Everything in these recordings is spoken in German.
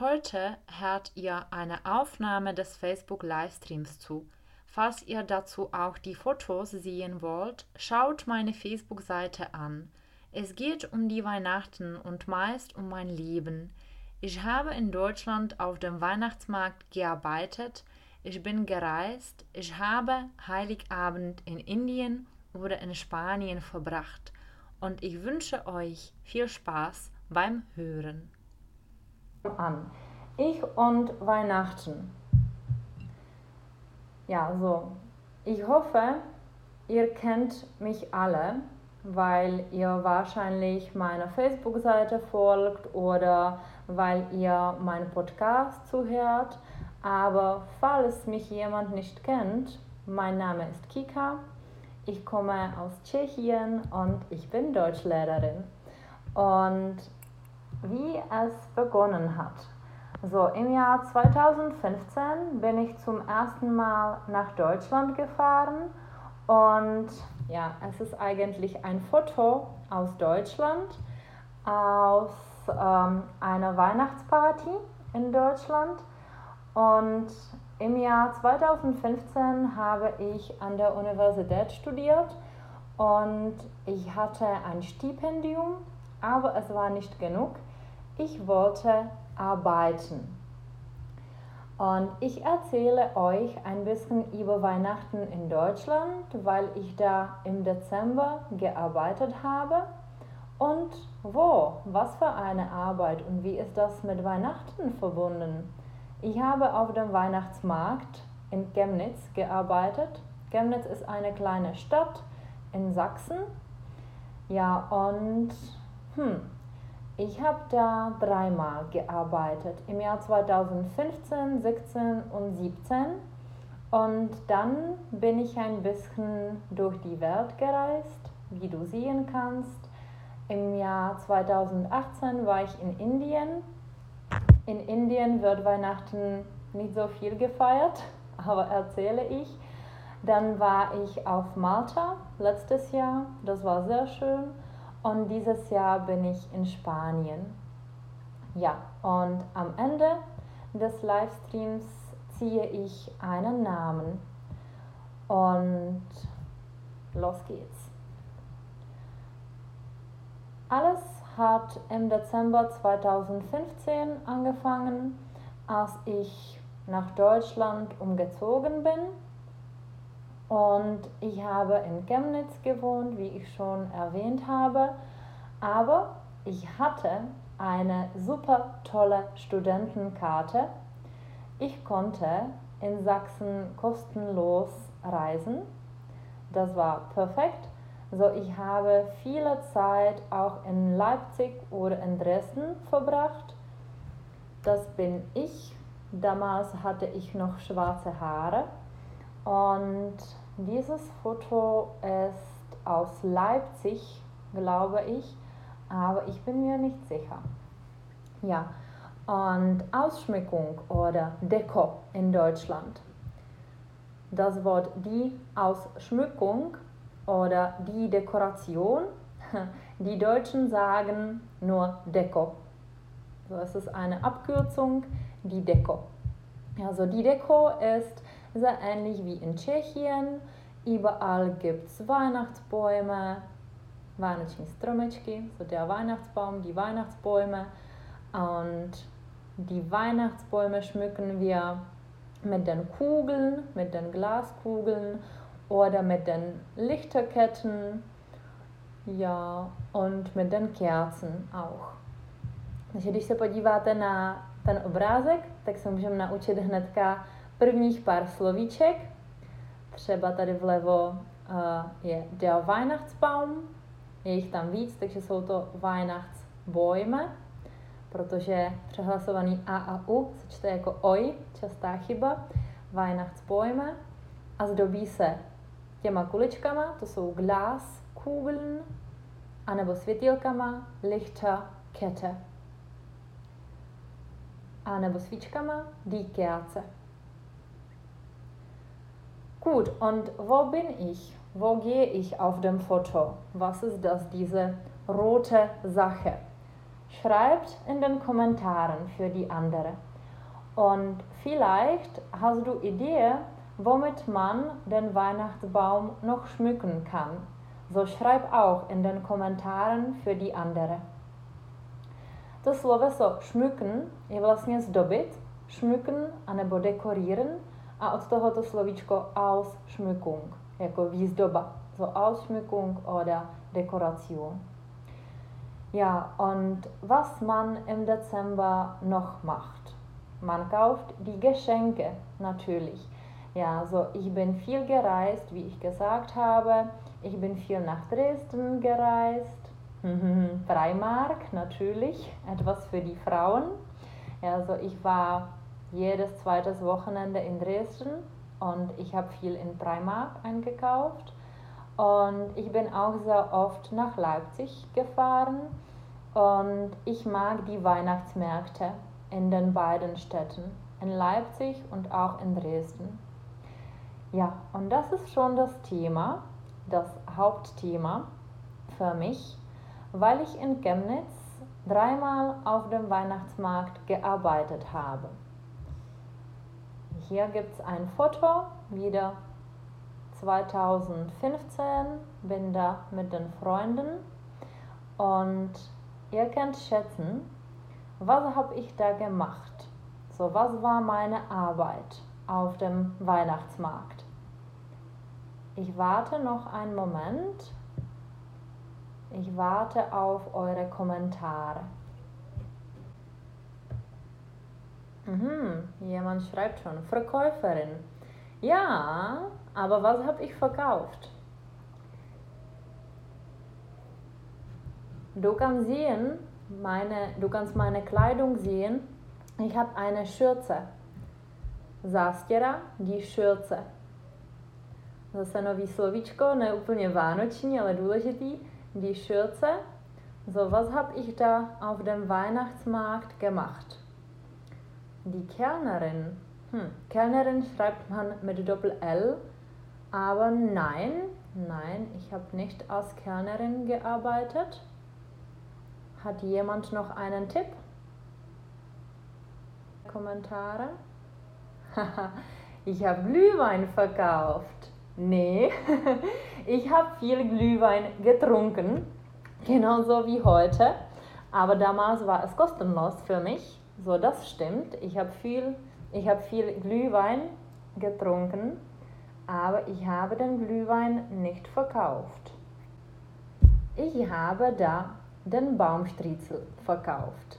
Heute hört ihr eine Aufnahme des Facebook-Livestreams zu. Falls ihr dazu auch die Fotos sehen wollt, schaut meine Facebook-Seite an. Es geht um die Weihnachten und meist um mein Leben. Ich habe in Deutschland auf dem Weihnachtsmarkt gearbeitet, ich bin gereist, ich habe Heiligabend in Indien oder in Spanien verbracht und ich wünsche euch viel Spaß beim Hören. An. Ich und Weihnachten. Ja, so. Ich hoffe, ihr kennt mich alle weil ihr wahrscheinlich meiner Facebook-Seite folgt oder weil ihr meinen Podcast zuhört. Aber falls mich jemand nicht kennt, mein Name ist Kika, ich komme aus Tschechien und ich bin Deutschlehrerin. Und wie es begonnen hat. So, im Jahr 2015 bin ich zum ersten Mal nach Deutschland gefahren und ja, es ist eigentlich ein Foto aus Deutschland, aus ähm, einer Weihnachtsparty in Deutschland. Und im Jahr 2015 habe ich an der Universität studiert und ich hatte ein Stipendium, aber es war nicht genug. Ich wollte arbeiten. Und ich erzähle euch ein bisschen über Weihnachten in Deutschland, weil ich da im Dezember gearbeitet habe. Und wo? Was für eine Arbeit und wie ist das mit Weihnachten verbunden? Ich habe auf dem Weihnachtsmarkt in Chemnitz gearbeitet. Chemnitz ist eine kleine Stadt in Sachsen. Ja, und hm, ich habe da dreimal gearbeitet, im Jahr 2015, 16 und 17. Und dann bin ich ein bisschen durch die Welt gereist, wie du sehen kannst. Im Jahr 2018 war ich in Indien. In Indien wird Weihnachten nicht so viel gefeiert, aber erzähle ich. Dann war ich auf Malta letztes Jahr, das war sehr schön. Und dieses Jahr bin ich in Spanien. Ja, und am Ende des Livestreams ziehe ich einen Namen. Und los geht's. Alles hat im Dezember 2015 angefangen, als ich nach Deutschland umgezogen bin und ich habe in Chemnitz gewohnt, wie ich schon erwähnt habe. Aber ich hatte eine super tolle Studentenkarte. Ich konnte in Sachsen kostenlos reisen. Das war perfekt. So, ich habe viele Zeit auch in Leipzig oder in Dresden verbracht. Das bin ich. Damals hatte ich noch schwarze Haare. Und dieses Foto ist aus Leipzig, glaube ich, aber ich bin mir nicht sicher. Ja, und Ausschmückung oder Deko in Deutschland. Das Wort die Ausschmückung oder die Dekoration, die Deutschen sagen nur Deko. So, es ist eine Abkürzung, die Deko. Also die Deko ist sehr ähnlich wie in Tschechien. Überall gibt es Weihnachtsbäume, Weihnachtliche Stromečky, so der Weihnachtsbaum, die Weihnachtsbäume. Und die Weihnachtsbäume schmücken wir mit den Kugeln, mit den Glaskugeln oder mit den Lichterketten. Ja, und mit den Kerzen auch. Takže když se podíváte na ten obrázek, tak se můžeme naučit hnedka prvních pár slovíček. Třeba tady vlevo uh, je der Weihnachtsbaum, je jich tam víc, takže jsou to Weihnachtsbäume, protože přehlasovaný A a U se čte jako oj, častá chyba. Weihnachtsbäume a zdobí se těma kuličkama, to jsou Glaskugeln, anebo světilkama, Lichter, Kette. A nebo svíčkama, die Kerze. Gut, und wo bin ich? Wo gehe ich auf dem Foto? Was ist das, diese rote Sache? Schreibt in den Kommentaren für die andere. Und vielleicht hast du Idee, womit man den Weihnachtsbaum noch schmücken kann. So schreib auch in den Kommentaren für die andere. To sloveso šmyken je vlastně zdobit, šmyken anebo dekoríren a od tohoto slovíčko Ausschmückung, jako výzdoba. So Ausschmückung oder Dekoration. Ja, und was man im Dezember noch macht. Man kauft die Geschenke natürlich. Ja, so ich bin viel gereist, wie ich gesagt habe. Ich bin viel nach Dresden gereist. Freimark natürlich, etwas für die Frauen. Ja, also ich war jedes zweites Wochenende in Dresden und ich habe viel in Primark eingekauft. Und ich bin auch sehr oft nach Leipzig gefahren und ich mag die Weihnachtsmärkte in den beiden Städten, in Leipzig und auch in Dresden. Ja, und das ist schon das Thema, das Hauptthema für mich weil ich in Chemnitz dreimal auf dem Weihnachtsmarkt gearbeitet habe. Hier gibt es ein Foto, wieder 2015, bin da mit den Freunden und ihr könnt schätzen, was habe ich da gemacht? So, was war meine Arbeit auf dem Weihnachtsmarkt? Ich warte noch einen Moment ich warte auf eure Kommentare. Mhm, jemand schreibt schon, Verkäuferin. Ja, aber was habe ich verkauft? Du kannst sehen, meine, du kannst meine Kleidung sehen. Ich habe eine Schürze. Zástěra, die Schürze. Zase nový slovíčko, ne úplně vánoční, ale důležitý die Schürze. So, was habe ich da auf dem Weihnachtsmarkt gemacht? Die Kellnerin. Hm, Kellnerin schreibt man mit Doppel-L, aber nein, nein, ich habe nicht als Kellnerin gearbeitet. Hat jemand noch einen Tipp? Kommentare? ich habe Glühwein verkauft. Nee, ich habe viel Glühwein getrunken, genauso wie heute. Aber damals war es kostenlos für mich. So, das stimmt. Ich habe viel, hab viel Glühwein getrunken, aber ich habe den Glühwein nicht verkauft. Ich habe da den Baumstriezel verkauft.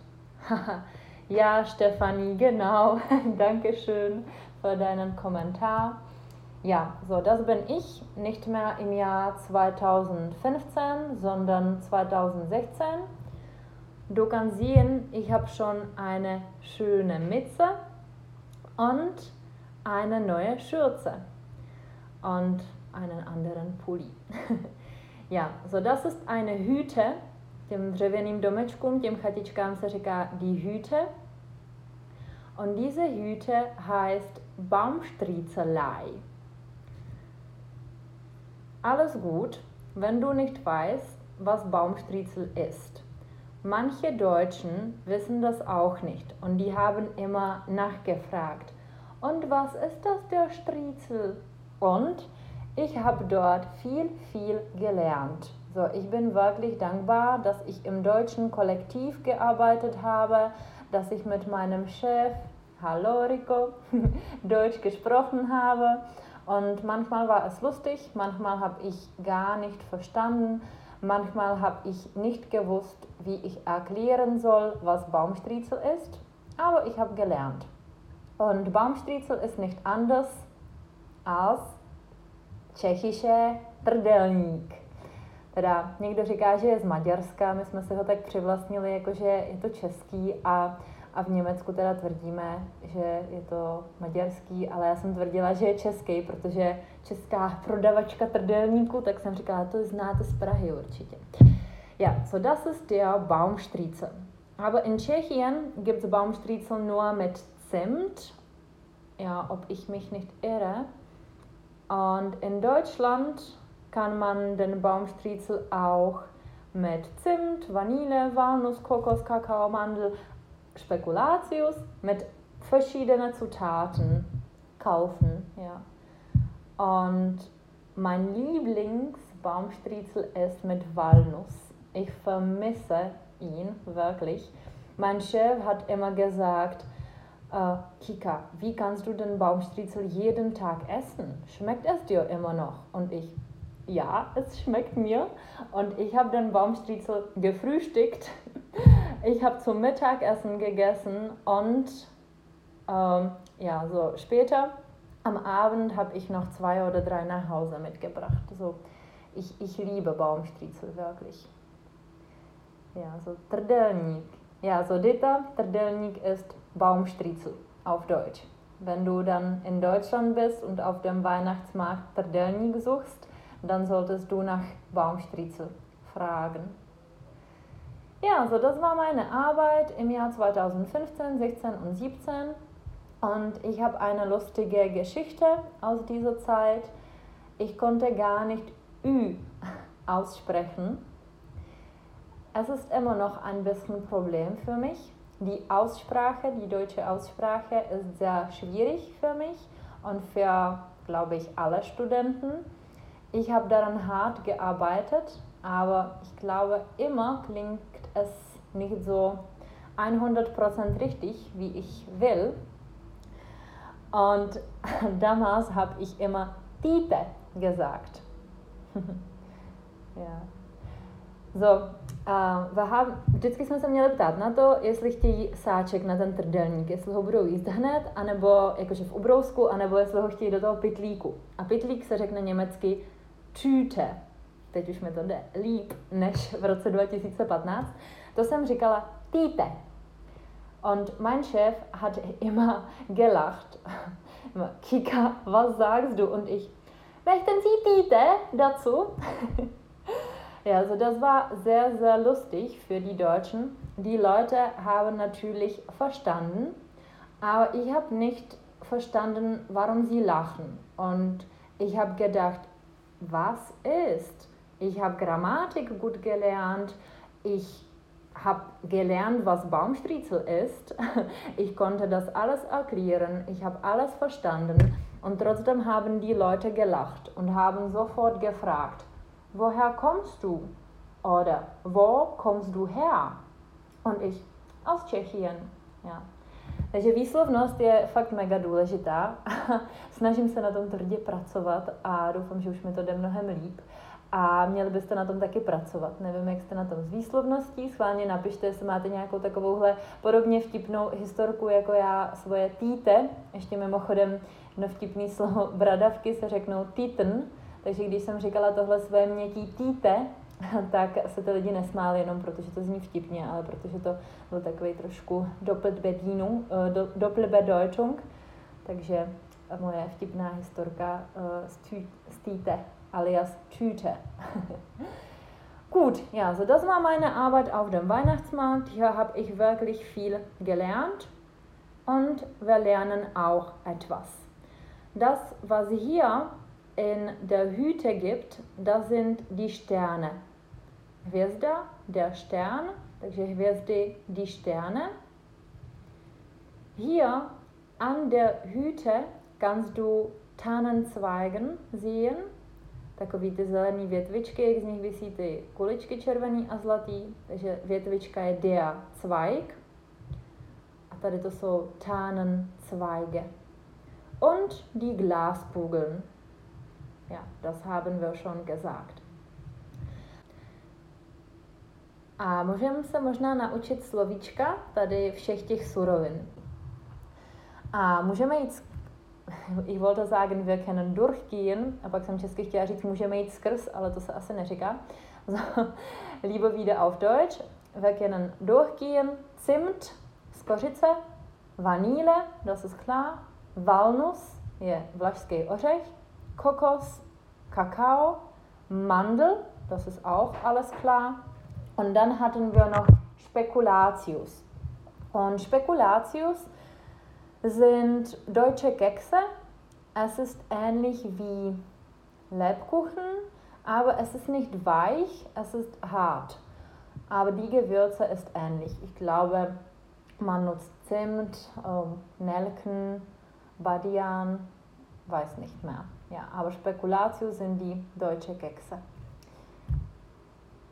ja, Stefanie, genau. Dankeschön für deinen Kommentar. Ja, so das bin ich, nicht mehr im Jahr 2015, sondern 2016. Du kannst sehen, ich habe schon eine schöne Mütze und eine neue Schürze und einen anderen Pulli. ja, so das ist eine Hüte. Těm dřevěným domečkům, těm chatičkám se říká die Hüte. Und diese Hüte heißt Baumstriezelei. Alles gut, wenn du nicht weißt, was Baumstriezel ist. Manche Deutschen wissen das auch nicht und die haben immer nachgefragt. Und was ist das der Striezel? Und ich habe dort viel, viel gelernt. So, ich bin wirklich dankbar, dass ich im deutschen Kollektiv gearbeitet habe, dass ich mit meinem Chef, hallo Rico, Deutsch gesprochen habe und manchmal war es lustig, manchmal habe ich gar nicht verstanden, manchmal habe ich nicht gewusst, wie ich erklären soll, was Baumstriezel ist, aber ich habe gelernt. Und Baumstriezel ist nicht anders als tschechische trdelník. Teda někdo říká, že je z Maďarska, my jsme se ho tak přivlastnili, jakože je to český a A v Německu teda tvrdíme, že je to maďarský, ale já jsem tvrdila, že je český, protože česká prodavačka trdelníku, tak jsem říkala, to znáte z Prahy určitě. Ja, so das ist der Baumstriezel. Aber in Tschechien gibt es Baumstriezel nur mit Zimt, ja, ob ich mich nicht irre. Und in Deutschland kann man den Baumstriezel auch mit Zimt, Vanille, Walnuss, Kokos, Kakao, Mandel, Spekulatius mit verschiedenen Zutaten kaufen. Ja. Und mein Lieblingsbaumstriezel ist mit Walnuss. Ich vermisse ihn wirklich. Mein Chef hat immer gesagt, äh, Kika, wie kannst du den Baumstriezel jeden Tag essen? Schmeckt es dir immer noch? Und ich, ja, es schmeckt mir. Und ich habe den Baumstriezel gefrühstückt. Ich habe zum Mittagessen gegessen und ähm, ja, so später am Abend habe ich noch zwei oder drei nach Hause mitgebracht. So, ich, ich liebe Baumstriezel wirklich. Ja, so Trdelník. Ja, so Dita, Trdelník ist Baumstriezel auf Deutsch. Wenn du dann in Deutschland bist und auf dem Weihnachtsmarkt Trdelník suchst, dann solltest du nach Baumstriezel fragen. Ja, also das war meine Arbeit im Jahr 2015, 16 und 17 und ich habe eine lustige Geschichte aus dieser Zeit. Ich konnte gar nicht Ü aussprechen. Es ist immer noch ein bisschen ein Problem für mich. Die Aussprache, die deutsche Aussprache ist sehr schwierig für mich und für, glaube ich, alle Studenten. Ich habe daran hart gearbeitet, aber ich glaube, immer klingt es nicht so 100% richtig, wie ich will. Und damals habe ich immer Tite gesagt. ja. So, A Vaha, vždycky jsme se měli ptát na to, jestli chtějí sáček na ten trdelník, jestli ho budou jíst hned, anebo jakože v ubrousku, anebo jestli ho chtějí do toho pitlíku. A pitlík se řekne německy Tüte. Teď už mi to jde líp než v roce 2015. To jsem říkala Tite. Und mein Chef hat immer gelacht. Kika, was sagst du? Und ich, möchten Sie Tite dazu? Ja, also das war sehr, sehr lustig für die Deutschen. Die Leute haben natürlich verstanden, aber ich habe nicht verstanden, warum sie lachen. Und ich habe gedacht, was ist? Ich habe Grammatik gut gelernt, ich habe gelernt, was Baumstriezel ist. Ich konnte das alles erklären, ich habe alles verstanden und trotzdem haben die Leute gelacht und haben sofort gefragt, woher kommst du? Oder wo kommst du her? Und ich, aus Tschechien. Ja. Takže výslovnost je fakt mega důležitá. Snažím se na tom tvrdě pracovat a doufám, že už mi to jde mnohem líp. A měli byste na tom taky pracovat. Nevím, jak jste na tom s výslovností. Schválně napište, jestli máte nějakou takovouhle podobně vtipnou historku jako já svoje týte. Ještě mimochodem no vtipný slovo bradavky se řeknou týtn, takže když jsem říkala tohle své měkký týte, tak se ty lidi nesmáli jenom protože to zní vtipně, ale protože to byl takový trošku Doppelbedinung, uh, Doppelbedeutung. Takže moje vtipná historka uh, z Tite, alias Tüte. Gut, ja, so das war meine Arbeit auf dem Weihnachtsmarkt. Hier habe ich wirklich viel gelernt und wir lernen auch etwas. Das, was hier in der Hüte gibt, das sind die Sterne. Hvězda, der Stern, hvězdy, die Sterne. Hier an der Hüte kannst du Tannenzweigen sehen, takový ty zelený větvičky, jak z nich vysí ty kuličky červený a zlatý, takže větvička je der Zweig a tady to jsou Tannenzweige. Und die Glaskugeln, Ja, das haben wir schon gesagt. A můžeme se možná naučit slovíčka tady všech těch surovin. A můžeme jít, ich wollte sagen, wir können durchgehen, a pak jsem česky chtěla říct, můžeme jít skrz, ale to se asi neříká. So, lieber wieder auf Deutsch. Wir können durchgehen, Zimt, skořice, Vanille, das ist klar, Walnuss, je vlašský ořech, Kokos, Kakao, Mandel, das ist auch alles klar. Und dann hatten wir noch Spekulatius. Und Spekulatius sind deutsche Kekse. Es ist ähnlich wie Lebkuchen, aber es ist nicht weich, es ist hart. Aber die Gewürze ist ähnlich. Ich glaube, man nutzt Zimt, äh, Nelken, Badian, weiß nicht mehr. Ja, aber Spekulatius sind die deutsche Kekse.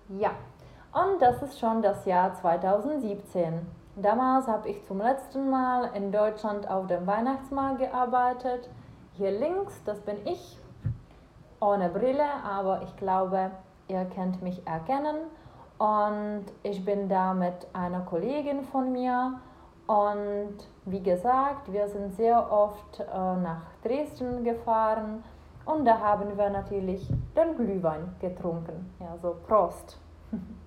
Ja, und das ist schon das Jahr 2017. Damals habe ich zum letzten Mal in Deutschland auf dem Weihnachtsmarkt gearbeitet. Hier links, das bin ich, ohne Brille, aber ich glaube, ihr könnt mich erkennen. Und ich bin da mit einer Kollegin von mir. Und wie gesagt, wir sind sehr oft äh, nach Dresden gefahren und da haben wir natürlich den Glühwein getrunken. Ja, so Prost.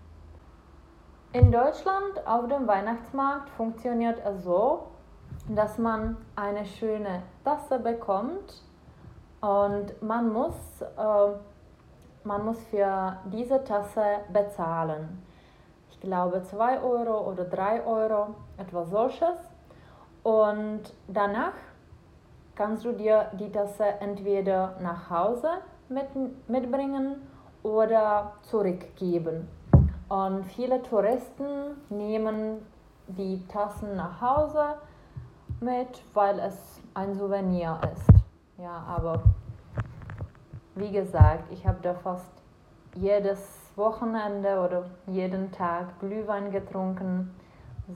In Deutschland auf dem Weihnachtsmarkt funktioniert es so, dass man eine schöne Tasse bekommt und man muss, äh, man muss für diese Tasse bezahlen. Ich glaube 2 Euro oder 3 Euro, etwas solches. Und danach kannst du dir die Tasse entweder nach Hause mit, mitbringen oder zurückgeben. Und viele Touristen nehmen die Tassen nach Hause mit, weil es ein Souvenir ist. Ja, aber wie gesagt, ich habe da fast jedes Wochenende oder jeden Tag Glühwein getrunken.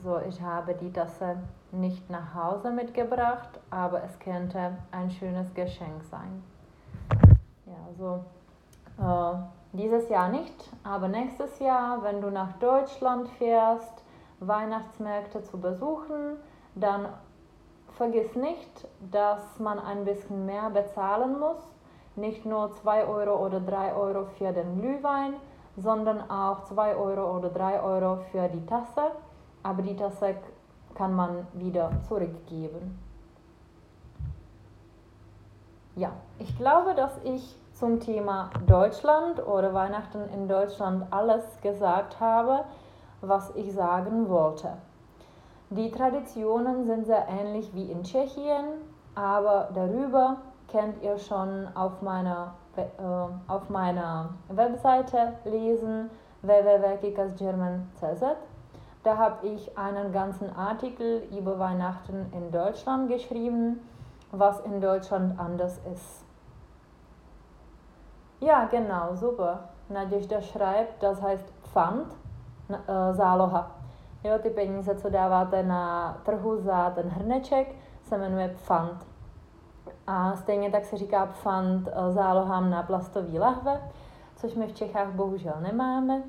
So, ich habe die Tasse nicht nach Hause mitgebracht, aber es könnte ein schönes Geschenk sein. Ja, also äh, dieses Jahr nicht, aber nächstes Jahr, wenn du nach Deutschland fährst, Weihnachtsmärkte zu besuchen, dann vergiss nicht, dass man ein bisschen mehr bezahlen muss. Nicht nur 2 Euro oder 3 Euro für den Glühwein, sondern auch 2 Euro oder 3 Euro für die Tasse. Aber die Tasse kann man wieder zurückgeben. Ja, ich glaube, dass ich zum Thema Deutschland oder Weihnachten in Deutschland alles gesagt habe, was ich sagen wollte. Die Traditionen sind sehr ähnlich wie in Tschechien, aber darüber könnt ihr schon auf meiner, äh, auf meiner Webseite lesen www.kikasgerman.cz. Da habe ich einen ganzen Artikel über Weihnachten in Deutschland geschrieben, was in Deutschland anders ist. Ja, genau, super. Naděžda schreibt, das heißt Pfand, e, záloha. Jo, ty peníze, co dáváte na trhu za ten hrneček, se jmenuje pfand. A stejně tak se říká pfand e, zálohám na plastové lahve, což my v Čechách bohužel nemáme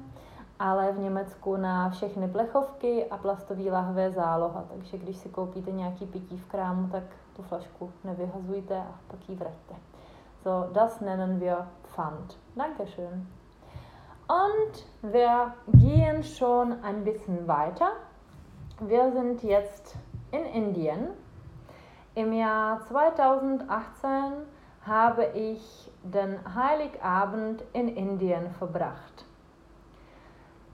ale v Německu na všechny plechovky a plastové lahve záloha. Takže když si koupíte nějaký pití v krámu, tak tu flašku nevyhazujte a pak ji vraťte. So, das nennen wir Pfand. Dankeschön. Und wir gehen schon ein bisschen weiter. Wir sind jetzt in Indien. Im Jahr 2018 habe ich den Heiligabend in Indien verbracht.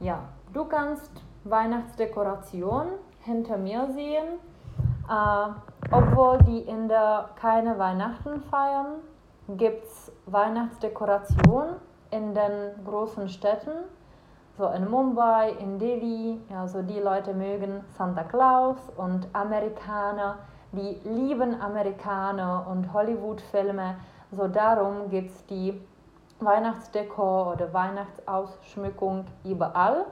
Ja, du kannst Weihnachtsdekoration hinter mir sehen. Äh, obwohl die Inder keine Weihnachten feiern, gibt es Weihnachtsdekoration in den großen Städten. So in Mumbai, in Delhi, also die Leute mögen Santa Claus und Amerikaner, die lieben Amerikaner und Hollywood-Filme. So darum gibt es die Weihnachtsdekor oder Weihnachtsausschmückung überall.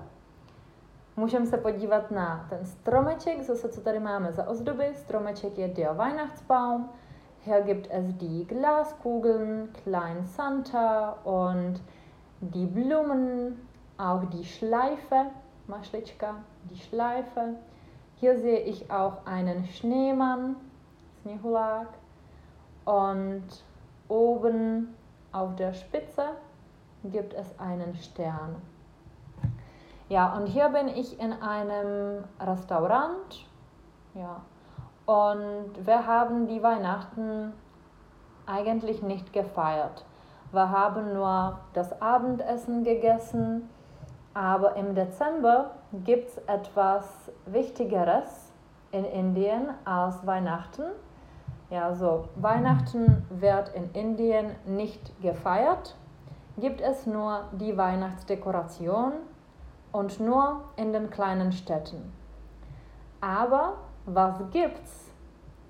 Můžeme se podívat na ten stromeček, zase co tady máme za ozdoby. Stromeček je der Weihnachtsbaum. Hier gibt es die Glaskugeln, Klein Santa und die Blumen, auch die Schleife, Maschliczka, die Schleife. Hier sehe ich auch einen Schneemann, Snehulak. Und oben auf der Spitze gibt es einen Stern. Ja, und hier bin ich in einem Restaurant Ja. Und wir haben die Weihnachten eigentlich nicht gefeiert. Wir haben nur das Abendessen gegessen, aber im Dezember gibt es etwas Wichtigeres in Indien als Weihnachten. Ja, so Weihnachten wird in Indien nicht gefeiert, gibt es nur die Weihnachtsdekoration und nur in den kleinen Städten. Aber was gibt's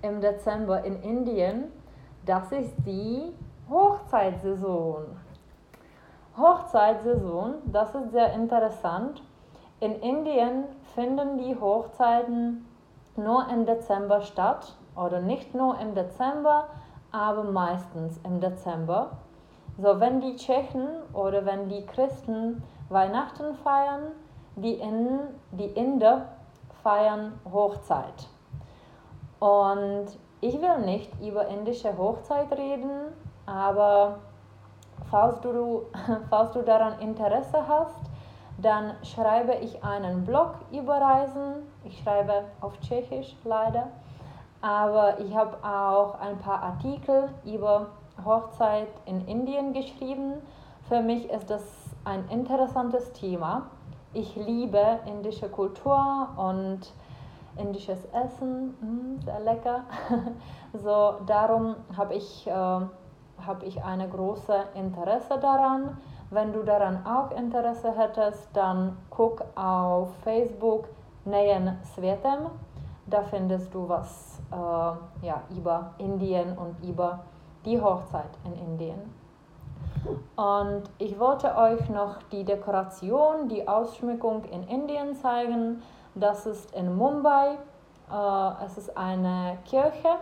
im Dezember in Indien? Das ist die Hochzeitssaison. Hochzeitssaison, das ist sehr interessant. In Indien finden die Hochzeiten nur im Dezember statt oder nicht nur im Dezember, aber meistens im Dezember. So, wenn die Tschechen oder wenn die Christen Weihnachten feiern, die, in, die Inder feiern Hochzeit. Und ich will nicht über indische Hochzeit reden, aber falls du, falls du daran Interesse hast, dann schreibe ich einen Blog über Reisen. Ich schreibe auf Tschechisch leider, aber ich habe auch ein paar Artikel über Hochzeit in Indien geschrieben. Für mich ist das ein interessantes Thema. Ich liebe indische Kultur und indisches Essen, mm, sehr lecker. so darum habe ich, äh, hab ich eine große Interesse daran. Wenn du daran auch Interesse hättest, dann guck auf Facebook Neyen Svetem. Da findest du was äh, ja, über Indien und über die Hochzeit in Indien. Und ich wollte euch noch die Dekoration, die Ausschmückung in Indien zeigen. Das ist in Mumbai. Äh, es ist eine Kirche.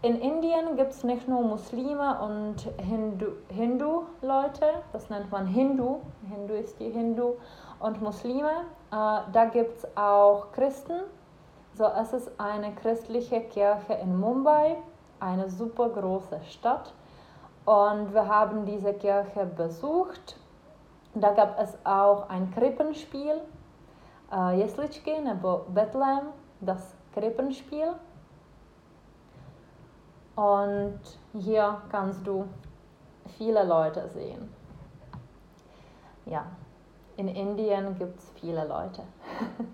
In Indien gibt es nicht nur Muslime und Hindu-Leute, Hindu das nennt man Hindu, Hindu ist die Hindu, und Muslime. Äh, da gibt es auch Christen. So, es ist eine christliche Kirche in Mumbai, eine super große Stadt. Und wir haben diese Kirche besucht. Da gab es auch ein Krippenspiel, äh, Jesličky nebo Bethlehem, das Krippenspiel. Und hier kannst du viele Leute sehen. Ja, in Indien gibt es viele Leute.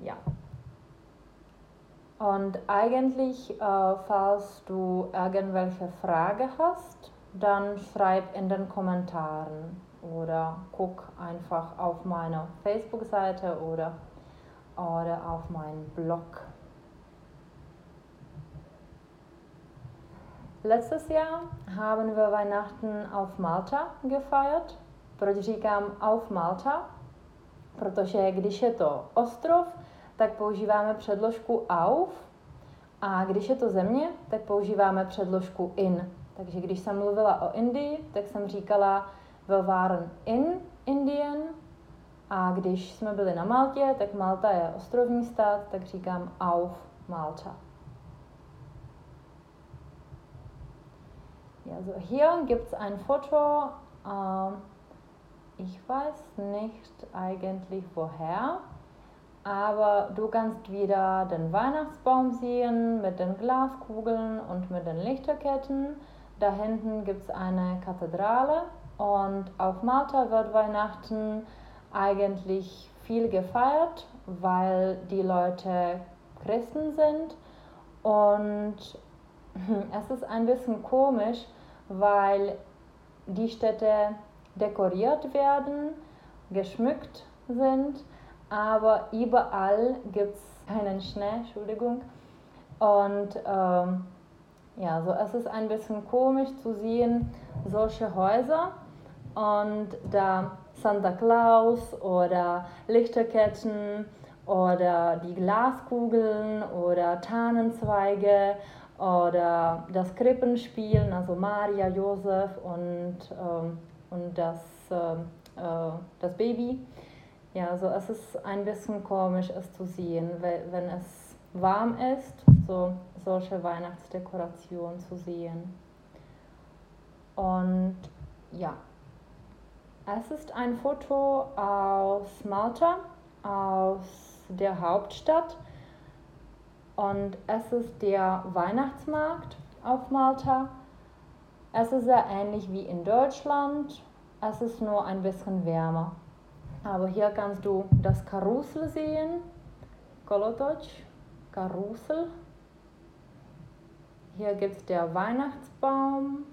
ja. Und eigentlich, äh, falls du irgendwelche Frage hast, dann schreib in den Kommentaren oder guck einfach auf meine Facebook-Seite oder, oder auf meinen Blog. Letztes Jahr haben wir Weihnachten auf Malta gefeiert. Proč říkám auf Malta? Protože když je to ostrov, tak používáme předložku auf a když je to země, tak používáme předložku in. Takže když jsem mluvila o Indii, tak jsem říkala wir waren in Indien a když jsme byli na Maltě, tak Malta je ostrovní stát, tak říkám auf Malta. Ja, so hier gibt es ein Foto. Äh, ich weiß nicht eigentlich woher. Aber du kannst wieder den Weihnachtsbaum sehen mit den Glaskugeln und mit den Lichterketten. Da hinten gibt es eine Kathedrale und auf Malta wird Weihnachten eigentlich viel gefeiert, weil die Leute Christen sind. Und es ist ein bisschen komisch, weil die Städte dekoriert werden, geschmückt sind aber überall gibt es keinen Schnee, Entschuldigung. Und ähm, ja, so es ist ein bisschen komisch zu sehen, solche Häuser und da Santa Claus oder Lichterketten oder die Glaskugeln oder Tannenzweige oder das Krippenspiel, also Maria, Josef und, ähm, und das, äh, äh das Baby. Ja, also es ist ein bisschen komisch, es zu sehen, wenn es warm ist, so solche Weihnachtsdekorationen zu sehen. Und ja, es ist ein Foto aus Malta, aus der Hauptstadt. Und es ist der Weihnachtsmarkt auf Malta. Es ist sehr ähnlich wie in Deutschland. Es ist nur ein bisschen wärmer. Aber hier kannst du das Karussell sehen. Kolotoc, Karussell. Hier gibt es der Weihnachtsbaum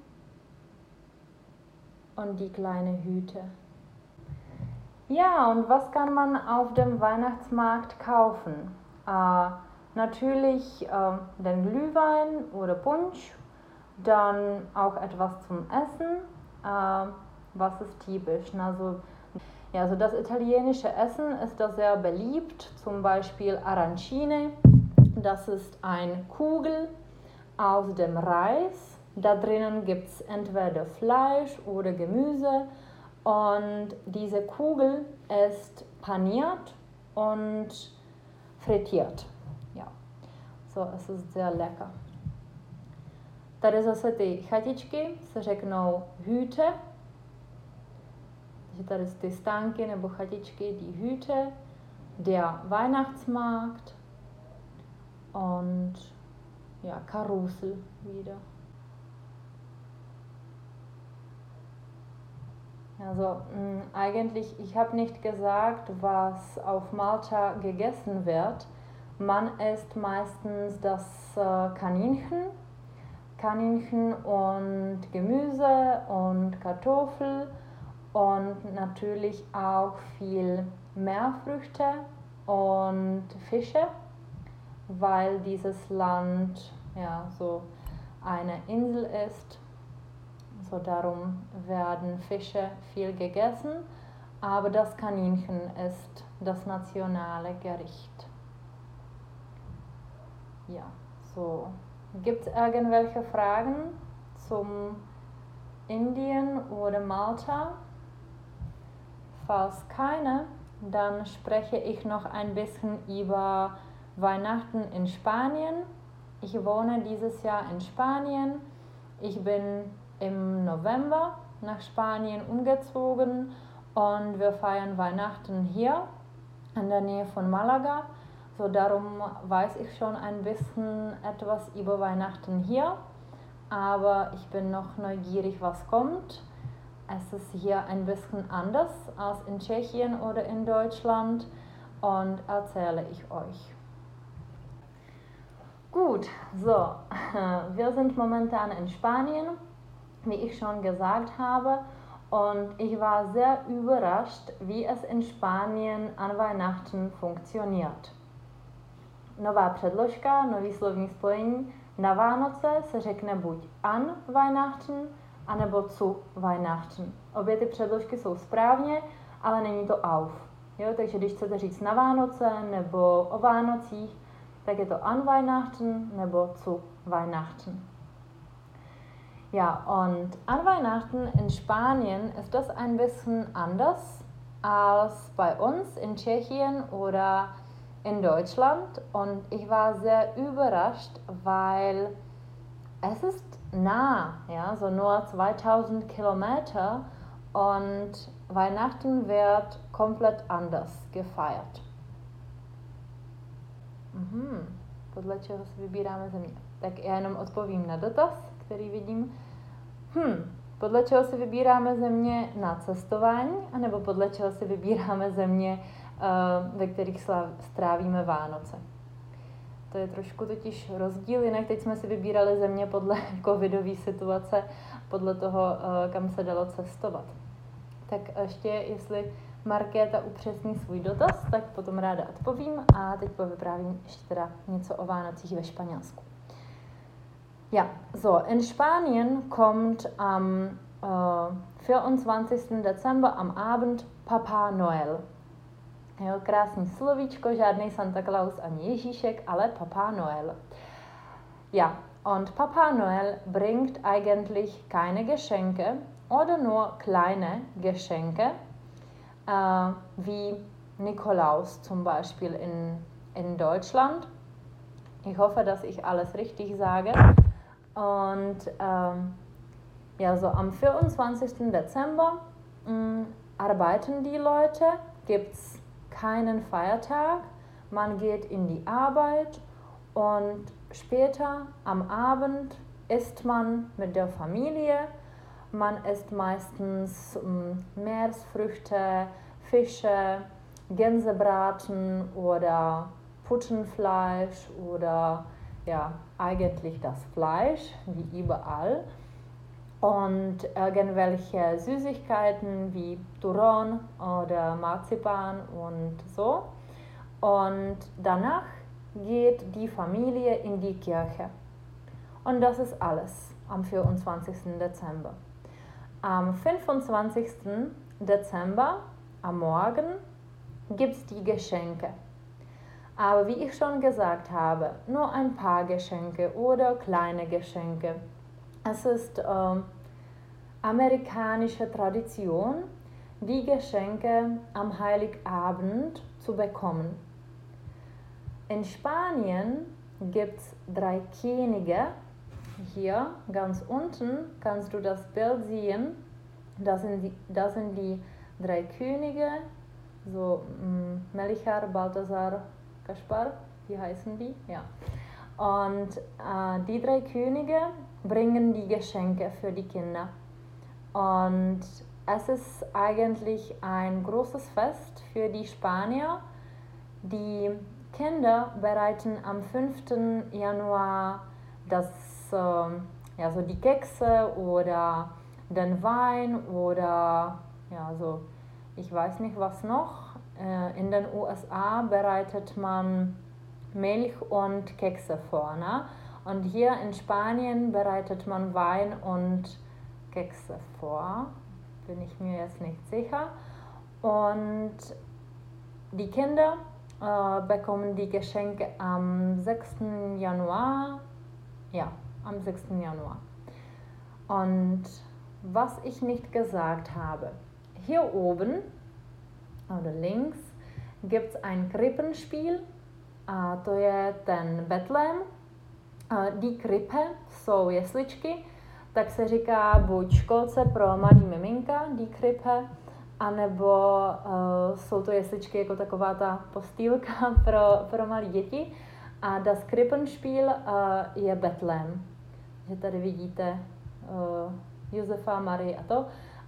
und die kleine Hüte. Ja, und was kann man auf dem Weihnachtsmarkt kaufen? Äh, natürlich äh, den Glühwein oder Punsch, dann auch etwas zum Essen. Äh, was ist typisch? Also, ja, also das italienische Essen ist da sehr beliebt, zum Beispiel Arancine. Das ist eine Kugel aus dem Reis. Da drinnen gibt es entweder Fleisch oder Gemüse und diese Kugel ist paniert und frittiert. Ja, so es ist sehr lecker. Tady zase ty chatičky se řeknou Hüte, takže tady ty stánky nebo chatičky, die Hüte, der Weihnachtsmarkt und ja, Karussel wieder. Also mm, eigentlich, ich habe nicht gesagt, was auf Malta gegessen wird. Man isst meistens das äh, Kaninchen, Kaninchen und Gemüse und Kartoffel und natürlich auch viel Meerfrüchte und Fische weil dieses Land ja so eine Insel ist. So darum werden Fische viel gegessen, aber das Kaninchen ist das nationale Gericht. Ja, so. Gibt es irgendwelche Fragen zum Indien oder Malta? Falls keine, dann spreche ich noch ein bisschen über Weihnachten in Spanien. Ich wohne dieses Jahr in Spanien. Ich bin im November nach Spanien umgezogen und wir feiern Weihnachten hier in der Nähe von Malaga. So darum weiß ich schon ein bisschen etwas über Weihnachten hier, aber ich bin noch neugierig, was kommt. Es ist hier ein bisschen anders als in Tschechien oder in Deutschland und erzähle ich euch. Gut, so, wir sind momentan in Spanien, wie ich schon gesagt habe, und ich war sehr überrascht, wie es in Spanien an Weihnachten funktioniert. Nová předložka, nový slovní spojení. Na Vánoce se řekne buď an Weihnachten, anebo zu Weihnachten. Obě ty předložky jsou správně, ale není to auf. Jo, takže když chcete říct na Vánoce nebo o Vánocích, da geht es an Weihnachten nebo zu Weihnachten. Ja, und an Weihnachten in Spanien ist das ein bisschen anders als bei uns in Tschechien oder in Deutschland. Und ich war sehr überrascht, weil es ist nah, ja, so nur 2000 Kilometer und Weihnachten wird komplett anders gefeiert. Mhm. Podle čeho si vybíráme země? Tak já jenom odpovím na dotaz, který vidím. Hm, podle čeho si vybíráme země na cestování, anebo podle čeho si vybíráme země, uh, ve kterých strávíme Vánoce? To je trošku totiž rozdíl, jinak teď jsme si vybírali země podle covidové situace, podle toho, uh, kam se dalo cestovat. Tak ještě, jestli Markéta upřesní svůj dotaz, tak potom ráda odpovím a teď povyprávím ještě teda něco o Vánocích ve Španělsku. Ja, so, in Spanien kommt am äh, 24. Dezember am Abend Papa Noel. Jo, krásný slovíčko, žádný Santa Claus ani Ježíšek, ale Papa Noel. Ja, und Papa Noel bringt eigentlich keine Geschenke oder nur kleine Geschenke, äh, wie Nikolaus zum Beispiel in, in Deutschland. Ich hoffe, dass ich alles richtig sage. Und ähm, ja, so am 24. Dezember mh, mm, arbeiten die Leute, gibt es keinen Feiertag, man geht in die Arbeit und später am Abend isst man mit der Familie. Man isst meistens ähm, Meeresfrüchte, Fische, Gänsebraten oder Puttenfleisch oder ja, eigentlich das Fleisch, wie überall. Und irgendwelche Süßigkeiten wie Turon oder Marzipan und so. Und danach geht die Familie in die Kirche. Und das ist alles am 24. Dezember. Am 25. Dezember, am Morgen, gibt es die Geschenke. Aber wie ich schon gesagt habe, nur ein paar Geschenke oder kleine Geschenke. Es ist äh, amerikanische Tradition, die Geschenke am Heiligabend zu bekommen. In Spanien gibt es drei Könige. Hier ganz unten kannst du das Bild sehen. Das sind die, das sind die drei Könige, so mm, Melchior, Balthasar, Kaspar, wie heißen die? Ja. Und äh, die drei Könige bringen die Geschenke für die Kinder. Und es ist eigentlich ein großes Fest für die Spanier, die Kinder bereiten am 5. Januar das, äh, ja, so die Kekse oder den Wein oder ja, so, ich weiß nicht was noch. Äh, in den USA bereitet man Milch und Kekse vor. Ne? Und hier in Spanien bereitet man Wein und Kekse vor. Bin ich mir jetzt nicht sicher. Und die Kinder äh, bekommen die Geschenke am 6. Januar. Ja, am 6. Januar. Und was ich nicht gesagt habe, hier oben oder links gibt es ein Krippenspiel, a to je Betlém. Die kripe jsou jesličky, tak se říká buď školce pro malý miminka, die kripe, anebo uh, jsou to jesličky jako taková ta postýlka pro, pro malé děti. A Das Krippenspiel uh, je Betlém. Že tady vidíte uh, Josefa, Marie a to.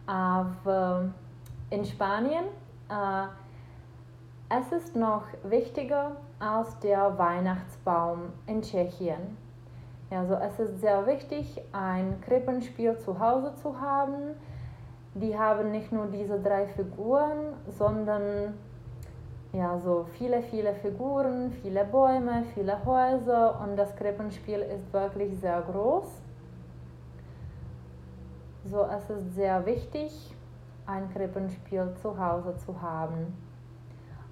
A v, in Spanien uh, es ist noch wichtiger als der Weihnachtsbaum in Tschechien. Also es ist sehr wichtig, ein Krippenspiel zu Hause zu haben die haben nicht nur diese drei Figuren, sondern ja, so viele, viele Figuren, viele Bäume, viele Häuser und das Krippenspiel ist wirklich sehr groß. So, es ist sehr wichtig, ein Krippenspiel zu Hause zu haben.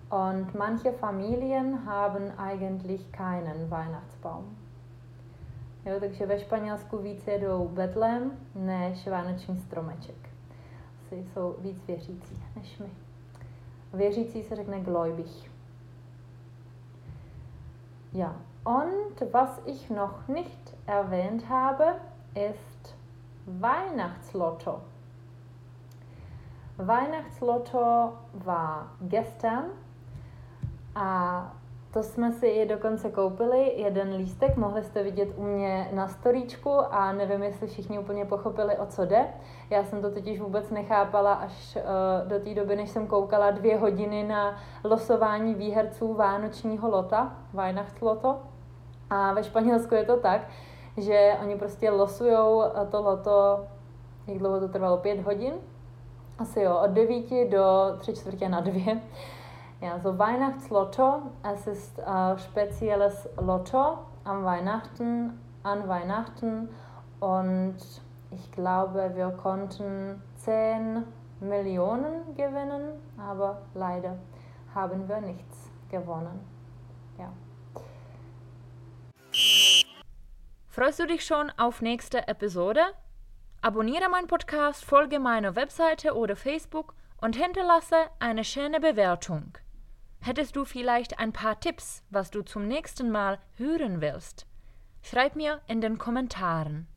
Und manche Familien haben eigentlich keinen Weihnachtsbaum. Jo, takže ve Španělsku víc jedou Betlem než Vánoční stromeček asi jsou víc věřící než my. Věřící se řekne gläubig. Ja, und was ich noch nicht erwähnt habe, ist Weihnachtslotto. Weihnachtslotto war gestern a to jsme si dokonce koupili, jeden lístek, mohli jste vidět u mě na storíčku a nevím, jestli všichni úplně pochopili, o co jde. Já jsem to totiž vůbec nechápala až uh, do té doby, než jsem koukala dvě hodiny na losování výherců Vánočního lota, Weihnachtsloto. A ve Španělsku je to tak, že oni prostě losujou eh, to loto, jak dlouho to trvalo, pět hodin? Asi jo, od devíti do tři čtvrtě na dvě. Ja, so Weihnachtslotto, es ist äh, spezielles Lotto am Weihnachten, an Weihnachten und ich glaube, wir konnten 10 Millionen gewinnen, aber leider haben wir nichts gewonnen. Ja. Freust du dich schon auf nächste Episode? Abonniere meinen Podcast, folge meiner Webseite oder Facebook und hinterlasse eine schöne Bewertung. Hättest du vielleicht ein paar Tipps, was du zum nächsten Mal hören willst? Schreib mir in den Kommentaren.